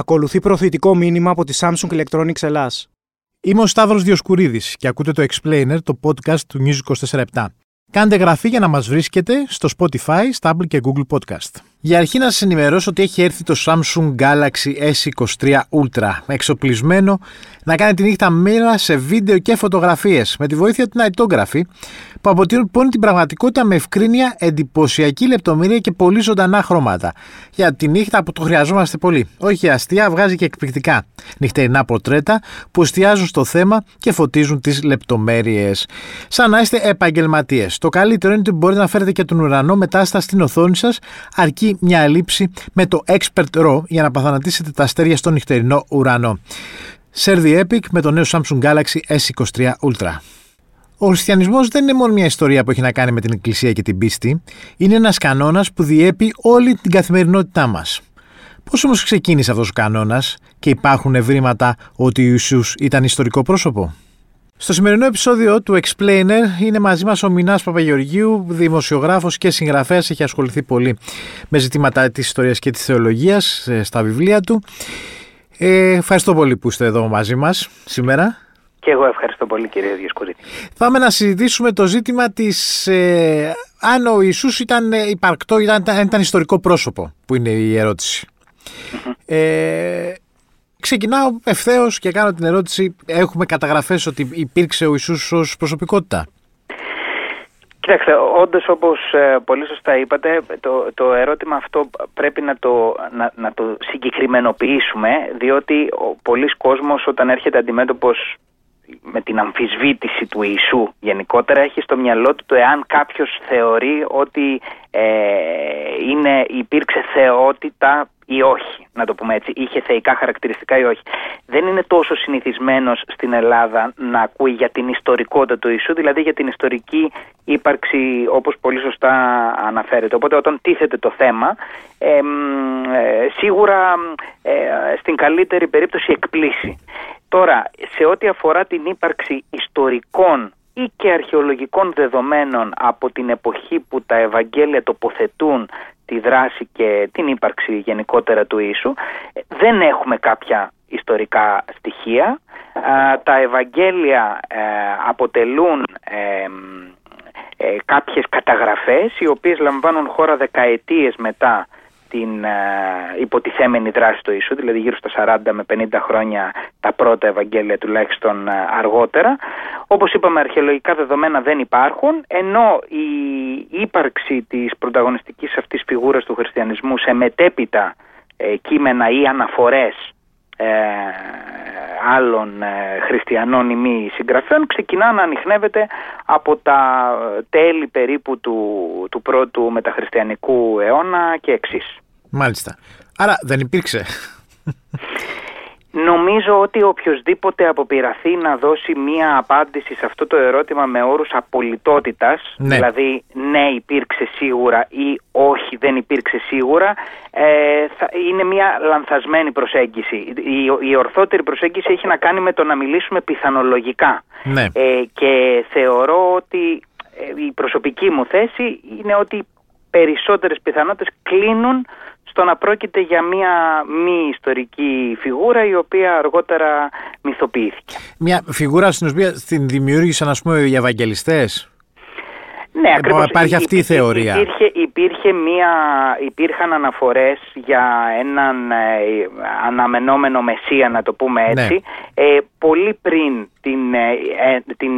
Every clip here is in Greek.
Ακολουθεί προωθητικό μήνυμα από τη Samsung Electronics Ελλάς. Είμαι ο Σταύρος Διοσκουρίδης και ακούτε το Explainer, το podcast του News 24 Κάντε γραφή για να μας βρίσκετε στο Spotify, Stable και Google Podcast. Για αρχή να σας ενημερώσω ότι έχει έρθει το Samsung Galaxy S23 Ultra εξοπλισμένο να κάνει τη νύχτα μοίρα σε βίντεο και φωτογραφίες με τη βοήθεια του Nightography που αποτελούν την πραγματικότητα με ευκρίνεια, εντυπωσιακή λεπτομέρεια και πολύ ζωντανά χρώματα. Για τη νύχτα που το χρειαζόμαστε πολύ. Όχι αστεία, βγάζει και εκπληκτικά νυχτερινά πορτρέτα που εστιάζουν στο θέμα και φωτίζουν τις λεπτομέρειες. Σαν να είστε επαγγελματίες. Το καλύτερο είναι ότι μπορείτε να φέρετε και τον ουρανό μετάστα στην οθόνη σας, αρκεί μια λήψη με το Expert RAW για να παθανατήσετε τα αστέρια στο νυχτερινό ουρανό. Share the Epic με το νέο Samsung Galaxy S23 Ultra. Ο χριστιανισμός δεν είναι μόνο μια ιστορία που έχει να κάνει με την Εκκλησία και την πίστη, είναι ένας κανόνας που διέπει όλη την καθημερινότητά μας. Πώς όμως ξεκίνησε αυτός ο κανόνας και υπάρχουν ευρήματα ότι ο Ιησούς ήταν ιστορικό πρόσωπο; Στο σημερινό επεισόδιο του Explainer είναι μαζί μας ο Μινάς Παπαγεωργίου, δημοσιογράφος και συγγραφέας. Έχει ασχοληθεί πολύ με ζητήματα της ιστορίας και της θεολογίας ε, στα βιβλία του. Ε, ευχαριστώ πολύ που είστε εδώ μαζί μας σήμερα. Και εγώ ευχαριστώ πολύ κύριε Διασκουρίτη. Πάμε να συζητήσουμε το ζήτημα της ε, αν ο Ιησούς ήταν ε, υπαρκτό, ήταν, ήταν ιστορικό πρόσωπο, που είναι η ερωτηση Ε, ξεκινάω ευθέως και κάνω την ερώτηση, έχουμε καταγραφές ότι υπήρξε ο Ιησούς ως προσωπικότητα; Κοιτάξτε, όντως όπως ε, πολύ σωστά είπατε, το, το ερώτημα αυτό πρέπει να το, να, να το συγκεκριμενοποιήσουμε, διότι ο πολλής κόσμος όταν έρχεται αντιμέτωπος με την αμφισβήτηση του Ιησού γενικότερα έχει στο μυαλό του το εάν κάποιος θεωρεί ότι ε, είναι, υπήρξε θεότητα ή όχι, να το πούμε έτσι, είχε θεϊκά χαρακτηριστικά ή όχι. Δεν είναι τόσο συνηθισμένος στην Ελλάδα να ακούει για την ιστορικότητα του Ιησού, δηλαδή για την ιστορική ύπαρξη όπως πολύ σωστά αναφέρεται. Οπότε όταν τίθεται το θέμα, ε, σίγουρα ε, στην καλύτερη περίπτωση εκπλήσει. Τώρα, σε ό,τι αφορά την ύπαρξη ιστορικών ή και αρχαιολογικών δεδομένων από την εποχή που τα Ευαγγέλια τοποθετούν τη δράση και την ύπαρξη γενικότερα του Ιησού, δεν έχουμε κάποια ιστορικά στοιχεία. Τα Ευαγγέλια ε, αποτελούν ε, ε, κάποιες καταγραφές οι οποίες λαμβάνουν χώρα δεκαετίες μετά την ε, υποτιθέμενη δράση του Ιησού, δηλαδή γύρω στα 40 με 50 χρόνια τα πρώτα Ευαγγέλια τουλάχιστον ε, αργότερα. Όπως είπαμε αρχαιολογικά δεδομένα δεν υπάρχουν, ενώ η ύπαρξη της πρωταγωνιστικής αυτής φιγούρας του χριστιανισμού σε μετέπειτα ε, κείμενα ή αναφορές άλλων χριστιανών ή μη συγγραφέων ξεκινά να ανοιχνεύεται από τα τέλη περίπου του, του πρώτου μεταχριστιανικού αιώνα και εξής. Μάλιστα. Άρα δεν υπήρξε. Νομίζω ότι οποιοδήποτε αποπειραθεί να δώσει μία απάντηση σε αυτό το ερώτημα με όρους απολυτότητας, ναι. δηλαδή ναι υπήρξε σίγουρα ή όχι δεν υπήρξε σίγουρα, ε, θα, είναι μία λανθασμένη προσέγγιση. Η, η ορθότερη προσέγγιση έχει να κάνει με το να μιλήσουμε πιθανολογικά. Ναι. Ε, και θεωρώ ότι ε, η προσωπική μου θέση είναι ότι περισσότερες πιθανότητες κλείνουν στο να πρόκειται για μία μη ιστορική φιγούρα η οποία αργότερα μυθοποιήθηκε. Μια φιγούρα στην οποία την δημιούργησαν ας πούμε οι Ευαγγελιστές; Ναι, ακριβώς. Υπάρχει αυτή η θεωρία. Υπήρχε, υπήρχε μία, υπήρχαν αναφορές για έναν ε, αναμενόμενο μεσία, να το πούμε ναι. έτσι, ε, πολύ πριν την, ε, ε, την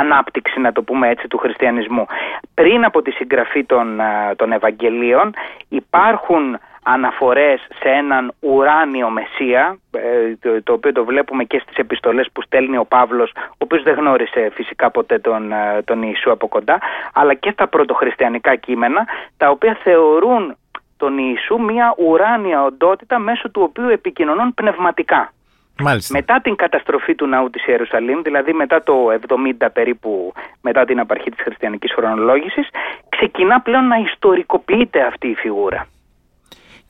ανάπτυξη, να το πούμε έτσι, του χριστιανισμού. Πριν από τη συγγραφή των, των Ευαγγελίων υπάρχουν αναφορές σε έναν ουράνιο Μεσσία, ε, το, οποίο το βλέπουμε και στις επιστολές που στέλνει ο Παύλος, ο οποίος δεν γνώρισε φυσικά ποτέ τον, ε, τον Ιησού από κοντά, αλλά και στα πρωτοχριστιανικά κείμενα, τα οποία θεωρούν τον Ιησού μια ουράνια οντότητα μέσω του οποίου επικοινωνούν πνευματικά. Μάλιστα. Μετά την καταστροφή του ναού της Ιερουσαλήμ, δηλαδή μετά το 70 περίπου, μετά την απαρχή της χριστιανικής χρονολόγησης, ξεκινά πλέον να ιστορικοποιείται αυτή η φιγούρα.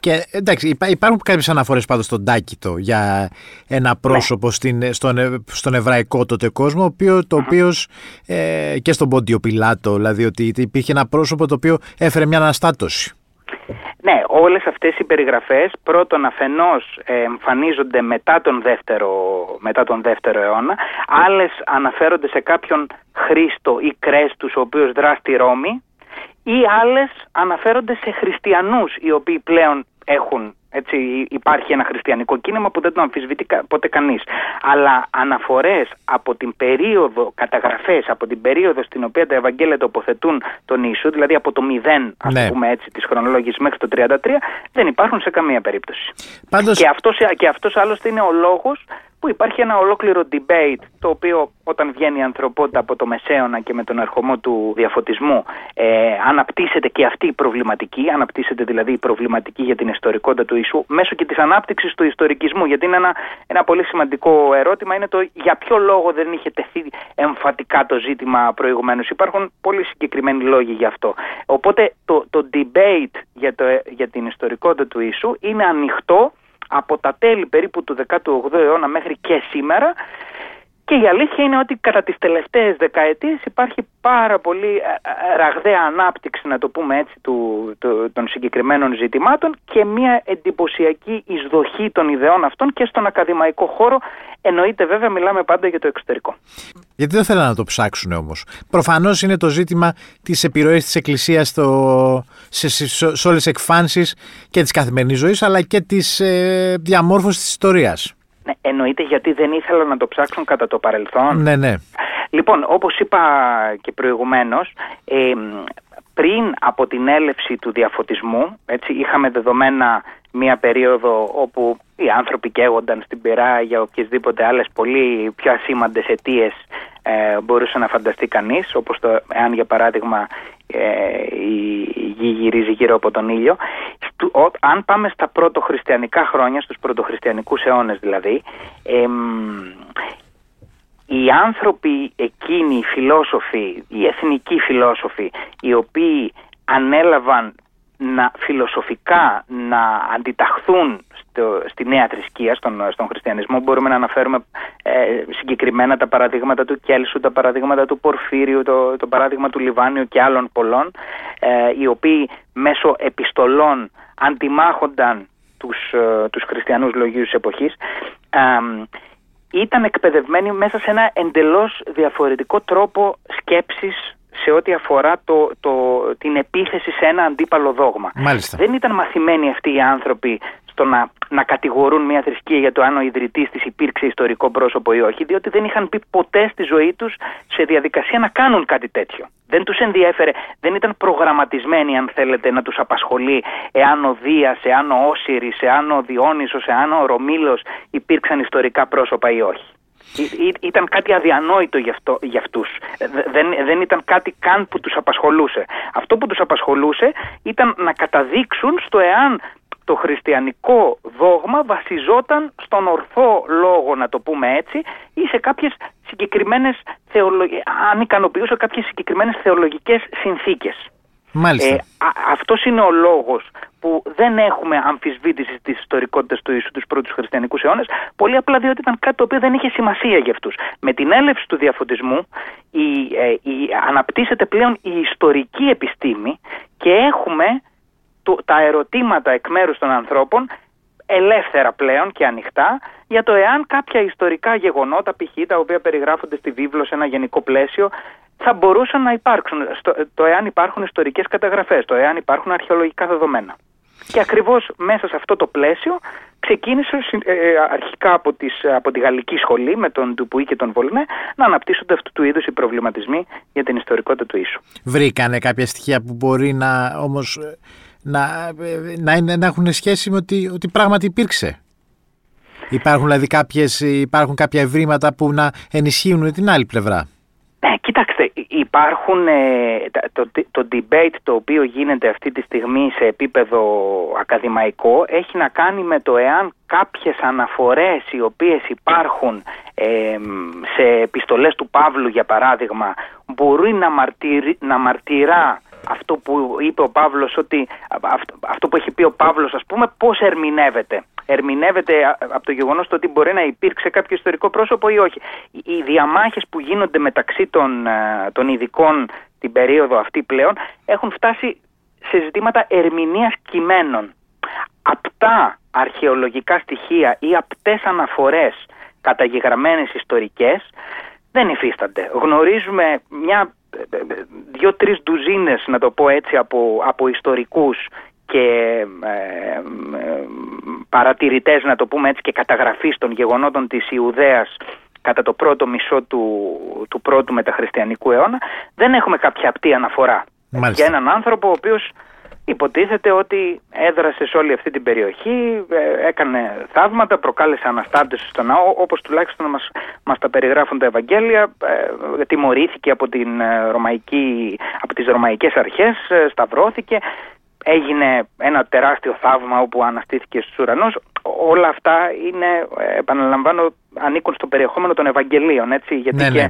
Και εντάξει, υπάρχουν κάποιες αναφορές πάντως στον Τάκητο για ένα ναι. πρόσωπο στην, στον, στον εβραϊκό τότε κόσμο, οποίο, το οποίος ε, και στον Πόντιο Πιλάτο, δηλαδή ότι υπήρχε ένα πρόσωπο το οποίο έφερε μια αναστάτωση. Ναι, όλες αυτές οι περιγραφές πρώτον αφενός εμφανίζονται μετά τον δεύτερο, μετά τον δεύτερο αιώνα, άλλες αναφέρονται σε κάποιον Χρήστο ή Κρέστους ο οποίος δρά στη Ρώμη ή άλλες αναφέρονται σε χριστιανούς οι οποίοι πλέον έχουν έτσι, υπάρχει ένα χριστιανικό κίνημα που δεν το αμφισβητεί ποτέ κανείς. Αλλά αναφορές από την περίοδο, καταγραφές από την περίοδο στην οποία τα Ευαγγέλια τοποθετούν τον Ιησού, δηλαδή από το 0 ας ναι. πούμε έτσι της χρονολόγησης μέχρι το 33, δεν υπάρχουν σε καμία περίπτωση. Πάντως... Και, αυτός, και αυτός άλλωστε είναι ο λόγος που υπάρχει ένα ολόκληρο debate το οποίο όταν βγαίνει η ανθρωπότητα από το Μεσαίωνα και με τον ερχομό του διαφωτισμού ε, αναπτύσσεται και αυτή η προβληματική, αναπτύσσεται δηλαδή η προβληματική για την ιστορικότητα του Ιησού μέσω και της ανάπτυξης του ιστορικισμού γιατί είναι ένα, ένα πολύ σημαντικό ερώτημα είναι το για ποιο λόγο δεν είχε τεθεί εμφατικά το ζήτημα προηγουμένως. Υπάρχουν πολύ συγκεκριμένοι λόγοι γι' αυτό. Οπότε το, το debate για, το, για την ιστορικότητα του Ιησού είναι ανοιχτό από τα τέλη περίπου του 18ου αιώνα μέχρι και σήμερα και η αλήθεια είναι ότι κατά τις τελευταίες δεκαετίες υπάρχει πάρα πολύ ε, ε, ραγδαία ανάπτυξη, να το πούμε έτσι, του, των συγκεκριμένων ζητημάτων και μια εντυπωσιακή εισδοχή των ιδεών αυτών και στον ακαδημαϊκό χώρο. Εννοείται βέβαια μιλάμε πάντα για το εξωτερικό. Γιατί δεν θέλουν να το ψάξουν όμως. Προφανώς είναι το ζήτημα της επιρροής της Εκκλησίας στο, σε, σε, σε όλες τις εκφάνσεις και της καθημερινής ζωής αλλά και της ε, διαμόρφωσης της ιστορίας. Ναι, εννοείται γιατί δεν ήθελαν να το ψάξουν κατά το παρελθόν. Ναι, ναι. Λοιπόν, όπως είπα και προηγουμένως, ε, πριν από την έλευση του διαφωτισμού, έτσι, είχαμε δεδομένα μία περίοδο όπου οι άνθρωποι καίγονταν στην πυρά για οποιασδήποτε άλλες πολύ πιο ασήμαντες αιτίες ε, μπορούσε να φανταστεί κανείς, όπως το, εάν για παράδειγμα ε, η γη γυρίζει γύρω από τον ήλιο. Αν πάμε στα πρώτο χριστιανικά χρόνια, στους πρωτοχριστιανικούς αιώνες δηλαδή, οι άνθρωποι εκείνοι, οι φιλόσοφοι, οι εθνικοί φιλόσοφοι, οι οποίοι ανέλαβαν να φιλοσοφικά να αντιταχθούν στο, στη νέα θρησκεία, στον, στον χριστιανισμό. Μπορούμε να αναφέρουμε ε, συγκεκριμένα τα παραδείγματα του Κέλσου, τα παραδείγματα του Πορφύριου, το, το παράδειγμα του Λιβάνιου και άλλων πολλών, ε, οι οποίοι μέσω επιστολών αντιμάχονταν τους, ε, τους χριστιανούς λογίους της εποχής ήταν εκπαιδευμένοι μέσα σε ένα εντελώς διαφορετικό τρόπο σκέψης σε ό,τι αφορά το, το, την επίθεση σε ένα αντίπαλο δόγμα. Μάλιστα. Δεν ήταν μαθημένοι αυτοί οι άνθρωποι στο να, να κατηγορούν μια θρησκεία για το αν ο ιδρυτής της υπήρξε ιστορικό πρόσωπο ή όχι, διότι δεν είχαν πει ποτέ στη ζωή τους σε διαδικασία να κάνουν κάτι τέτοιο. Δεν τους ενδιέφερε, δεν ήταν προγραμματισμένοι, αν θέλετε, να τους απασχολεί εάν ο Δίας, εάν ο Όσυρης, εάν ο Διόνυσος, εάν ο Ρωμήλο υπήρξαν ιστορικά πρόσωπα ή όχι. Ήταν κάτι αδιανόητο για, αυτό, για αυτούς. Δεν, δεν ήταν κάτι καν που τους απασχολούσε. Αυτό που τους απασχολούσε ήταν να καταδείξουν στο εάν το χριστιανικό δόγμα βασιζόταν στον ορθό λόγο, να το πούμε έτσι, ή σε κάποιες συγκεκριμένες θεολογικές, αν ικανοποιούσε κάποιες συγκεκριμένες θεολογικές συνθήκες. Μάλιστα. Ε, αυτός είναι ο λόγος που δεν έχουμε αμφισβήτηση της ιστορικότητας του Ιησού τους πρώτους χριστιανικούς αιώνες, πολύ απλά διότι ήταν κάτι το οποίο δεν είχε σημασία για αυτούς. Με την έλευση του διαφωτισμού η, ε, η, αναπτύσσεται πλέον η ιστορική επιστήμη και έχουμε τα ερωτήματα εκ μέρους των ανθρώπων ελεύθερα πλέον και ανοιχτά για το εάν κάποια ιστορικά γεγονότα, π.χ. τα οποία περιγράφονται στη βίβλο σε ένα γενικό πλαίσιο, θα μπορούσαν να υπάρξουν, το εάν υπάρχουν ιστορικές καταγραφές, το εάν υπάρχουν αρχαιολογικά δεδομένα. Και ακριβώς μέσα σε αυτό το πλαίσιο ξεκίνησε ε, αρχικά από, τις, από τη Γαλλική Σχολή με τον Ντουπουή και τον Βολνέ να αναπτύσσονται αυτού του είδους οι προβληματισμοί για την ιστορικότητα του ίσου. Βρήκανε κάποια στοιχεία που μπορεί να όμως να, να, να έχουν σχέση με ότι, ότι πράγματι υπήρξε. Υπάρχουν δηλαδή κάποιες, υπάρχουν κάποια ευρήματα που να ενισχύουν την άλλη πλευρά. Ναι, κοιτάξτε, υπάρχουν ε, το, το debate το οποίο γίνεται αυτή τη στιγμή σε επίπεδο ακαδημαϊκό έχει να κάνει με το εάν κάποιες αναφορές οι οποίες υπάρχουν ε, σε επιστολές του Παύλου για παράδειγμα μπορεί να, να μαρτυρά αυτό που είπε ο Παύλος ότι αυτό που έχει πει ο Παύλος ας πούμε πώς ερμηνεύεται ερμηνεύεται από το γεγονός ότι μπορεί να υπήρξε κάποιο ιστορικό πρόσωπο ή όχι οι διαμάχες που γίνονται μεταξύ των, των ειδικών την περίοδο αυτή πλέον έχουν φτάσει σε ζητήματα ερμηνείας κειμένων. Απτά αρχαιολογικά στοιχεία ή απτές αναφορές καταγεγραμμένες ιστορικές δεν υφίστανται. Γνωρίζουμε μια δύο-τρεις ντουζίνες, να το πω έτσι, από, από ιστορικούς και ε, παρατηρητές, να το πούμε έτσι, και καταγραφής των γεγονότων της Ιουδαίας κατά το πρώτο μισό του, του πρώτου μεταχριστιανικού αιώνα, δεν έχουμε κάποια απτή αναφορά Μάλιστα. για έναν άνθρωπο ο οποίος υποτίθεται ότι έδρασε σε όλη αυτή την περιοχή, ε, έκανε θαύματα, προκάλεσε αναστάτωση στον ναό, όπως τουλάχιστον μας, μας τα περιγράφουν τα Ευαγγέλια, ε, τιμωρήθηκε από, την ε, ρωμαϊκή, από τις ρωμαϊκές αρχές, ε, σταυρώθηκε, έγινε ένα τεράστιο θαύμα όπου αναστήθηκε στους ουρανούς. Όλα αυτά είναι, ε, επαναλαμβάνω, ανήκουν στο περιεχόμενο των Ευαγγελίων, έτσι, γιατί Ναι, και, ναι.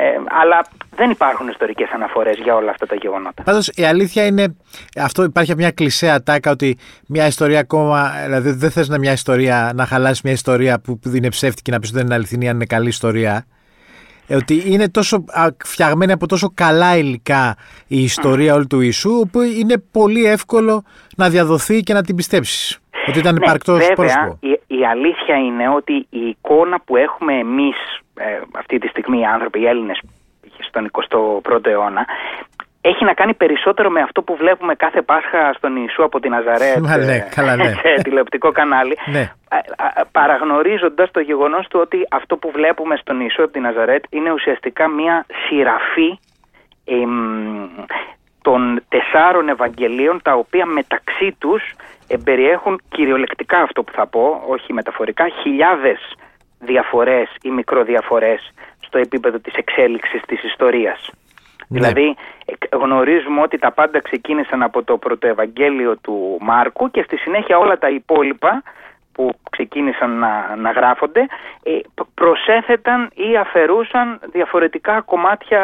Ε, αλλά δεν υπάρχουν ιστορικές αναφορές για όλα αυτά τα γεγονότα. Πάντως η αλήθεια είναι, αυτό υπάρχει μια κλεισέ ατάκα ότι μια ιστορία ακόμα, δηλαδή δεν θες να μια ιστορία, να χαλάσει μια ιστορία που, που είναι ψεύτικη να πεις ότι δεν είναι αληθινή, αν είναι καλή ιστορία. Ε, ότι είναι τόσο α, φτιαγμένη από τόσο καλά υλικά η ιστορία όλη του Ιησού, που είναι πολύ εύκολο να διαδοθεί και να την πιστέψεις. Ότι ήταν υπαρκτός Ναι, βέβαια, πρόσωπο. η, η αλήθεια είναι ότι η εικόνα που έχουμε εμείς ε, αυτή τη στιγμή οι άνθρωποι, οι Έλληνες στον 21ο αιώνα έχει να κάνει περισσότερο με αυτό που βλέπουμε κάθε Πάσχα στον Ιησού από την Ναζαρέτ Μα ναι, ε, καλά, ναι. σε τηλεοπτικό κανάλι Ναι. ε, ε, παραγνωρίζοντας το γεγονός του ότι αυτό που βλέπουμε στον Ιησού από την Ναζαρέτ είναι ουσιαστικά μια σειραφή εμ, των τεσσάρων Ευαγγελίων τα οποία μεταξύ τους περιέχουν κυριολεκτικά αυτό που θα πω, όχι μεταφορικά, χιλιάδες διαφορές ή μικροδιαφορές στο επίπεδο της εξέλιξης της ιστορίας. Ναι. Δηλαδή εκ- γνωρίζουμε ότι τα πάντα ξεκίνησαν από το πρωτοευαγγέλιο του Μάρκου και στη συνέχεια όλα τα υπόλοιπα που ξεκίνησαν να, να γράφονται ε, π- προσέθεταν ή αφαιρούσαν διαφορετικά κομμάτια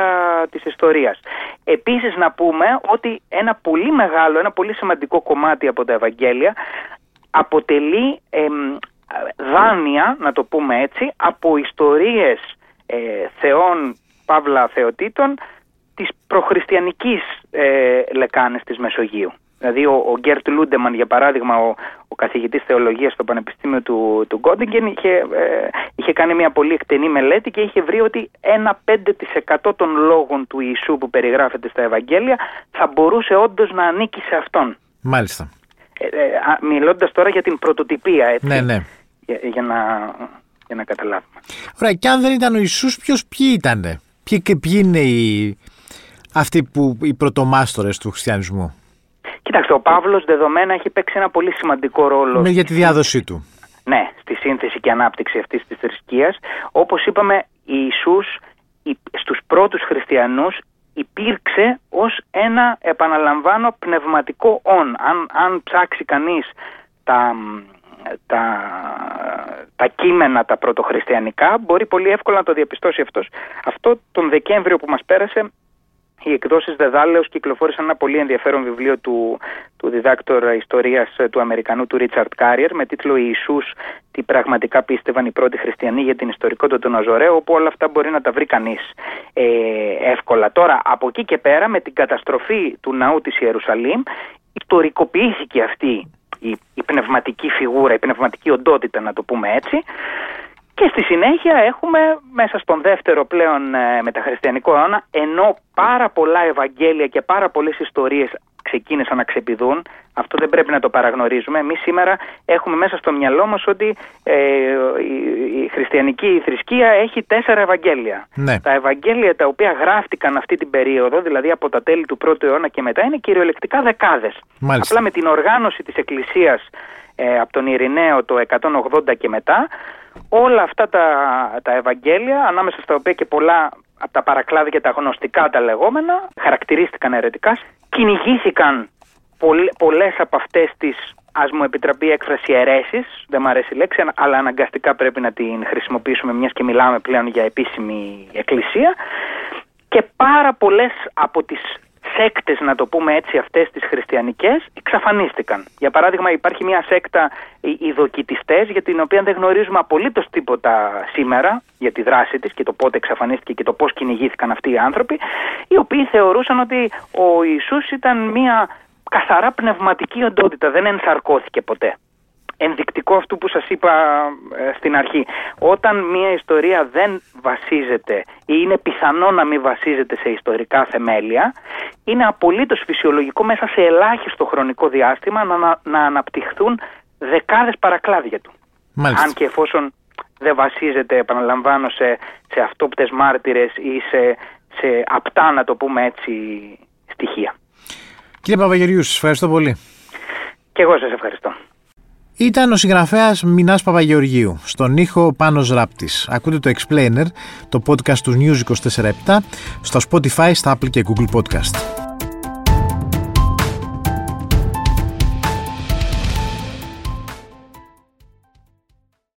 της ιστορίας. Επίσης να πούμε ότι ένα πολύ μεγάλο, ένα πολύ σημαντικό κομμάτι από τα Ευαγγέλια αποτελεί εμ, δάνεια, να το πούμε έτσι, από ιστορίες ε, θεών, παύλα θεοτήτων, της προχριστιανικής ε, λεκάνης της Μεσογείου. Δηλαδή ο, ο Γκέρτ Λούντεμαν για παράδειγμα ο, ο καθηγητής θεολογίας στο Πανεπιστήμιο του, του Γκόντιγκεν είχε, ε, είχε κάνει μια πολύ εκτενή μελέτη και είχε βρει ότι ένα 5% των λόγων του Ιησού που περιγράφεται στα Ευαγγέλια θα μπορούσε όντως να ανήκει σε αυτόν. Μάλιστα. Ε, ε, α, μιλώντας τώρα για την πρωτοτυπία έτσι, Ναι, ναι. Για, για να, για να καταλάβουμε. Ωραία, και αν δεν ήταν ο Ιησούς, ποιος, ποιοι ήτανε; Ποιοι, και ποιοι είναι οι, αυτοί που, οι πρωτομάστορες του χριστιανισμού; Κοιτάξτε, ο Παύλος δεδομένα έχει παίξει ένα πολύ σημαντικό ρόλο Με, για τη διάδοσή του. ναι, στη σύνθεση και ανάπτυξη αυτής της θρησκείας. Όπως είπαμε, Ιησούς η- στους πρώτους χριστιανούς υπήρξε ως ένα, επαναλαμβάνω, πνευματικό όν. Αν, αν ψάξει κανείς τα, τα, τα κείμενα τα πρωτοχριστιανικά, μπορεί πολύ εύκολα να το διαπιστώσει αυτός. Αυτό τον Δεκέμβριο που μας πέρασε οι εκδόσεις Δαιδάλεος κυκλοφόρησαν ένα πολύ ενδιαφέρον βιβλίο του, του διδάκτορα ιστορίας ε, του Αμερικανού του Ρίτσαρντ Κάριερ με τίτλο «Ιησούς, τι πραγματικά πίστευαν οι πρώτοι χριστιανοί για την ιστορικότητα του Ναζωραίου» όπου όλα αυτά μπορεί να τα βρει κανείς ε, εύκολα. Τώρα από εκεί και πέρα με την καταστροφή του ναού της Ιερουσαλήμ ιστορικοποιήθηκε αυτή η, η πνευματική φιγούρα, η πνευματική οντότητα να το πούμε έτσι. Και στη συνέχεια έχουμε μέσα στον δεύτερο πλέον ε, μεταχριστιανικό αιώνα ενώ πάρα πολλά Ευαγγέλια και πάρα πολλές ιστορίες ξεκίνησαν να ξεπηδούν αυτό δεν πρέπει να το παραγνωρίζουμε εμείς σήμερα έχουμε μέσα στο μυαλό μας ότι ε, η, η χριστιανική θρησκεία έχει τέσσερα Ευαγγέλια Ναι. τα Ευαγγέλια τα οποία γράφτηκαν αυτή την περίοδο δηλαδή από τα τέλη του πρώτου αιώνα και μετά είναι κυριολεκτικά δεκάδες Μάλιστα. απλά με την οργάνωση της Εκκλησίας ε, από τον Ειρηναίο το 180 και μετά όλα αυτά τα, τα Ευαγγέλια ανάμεσα στα οποία και πολλά από τα παρακλάδια τα γνωστικά τα λεγόμενα χαρακτηρίστηκαν αιρετικά. Κυνηγήθηκαν πολλ, πολλές από αυτές τις ας μου επιτραπεί η έκφραση αιρέσεις. Δεν μου αρέσει η λέξη αλλά αναγκαστικά πρέπει να την χρησιμοποιήσουμε μιας και μιλάμε πλέον για επίσημη εκκλησία. Και πάρα πολλές από τις σέκτες, να το πούμε έτσι, αυτές τις χριστιανικές εξαφανίστηκαν. Για παράδειγμα υπάρχει μια σέκτα οι οι δοκητιστές για την οποία δεν γνωρίζουμε απολύτως τίποτα σήμερα για τη δράση της και το πότε εξαφανίστηκε και το πώς κυνηγήθηκαν αυτοί οι άνθρωποι οι οποίοι θεωρούσαν ότι ο Ιησούς ήταν μια καθαρά πνευματική οντότητα, δεν ενσαρκώθηκε ποτέ. Ενδεικτικό αυτού που σας είπα ε, στην αρχή. Όταν μια ιστορία δεν βασίζεται ή είναι πιθανό να μην βασίζεται σε ιστορικά θεμέλια, είναι απολύτως φυσιολογικό μέσα σε ελάχιστο χρονικό διάστημα να, να, αναπτυχθούν δεκάδες παρακλάδια του. Μάλιστα. Αν και εφόσον δεν βασίζεται, επαναλαμβάνω, σε, σε αυτόπτες μάρτυρες ή σε, σε απτά, να το πούμε έτσι, στοιχεία. Κύριε Παπαγεωργίου, σας ευχαριστώ πολύ. Και εγώ σας ευχαριστώ. Ήταν ο συγγραφέας Μινάς Παπαγεωργίου, στον ήχο Πάνος Ράπτης. Ακούτε το Explainer, το podcast του News 24 στο Spotify, στα Apple και Google Podcast.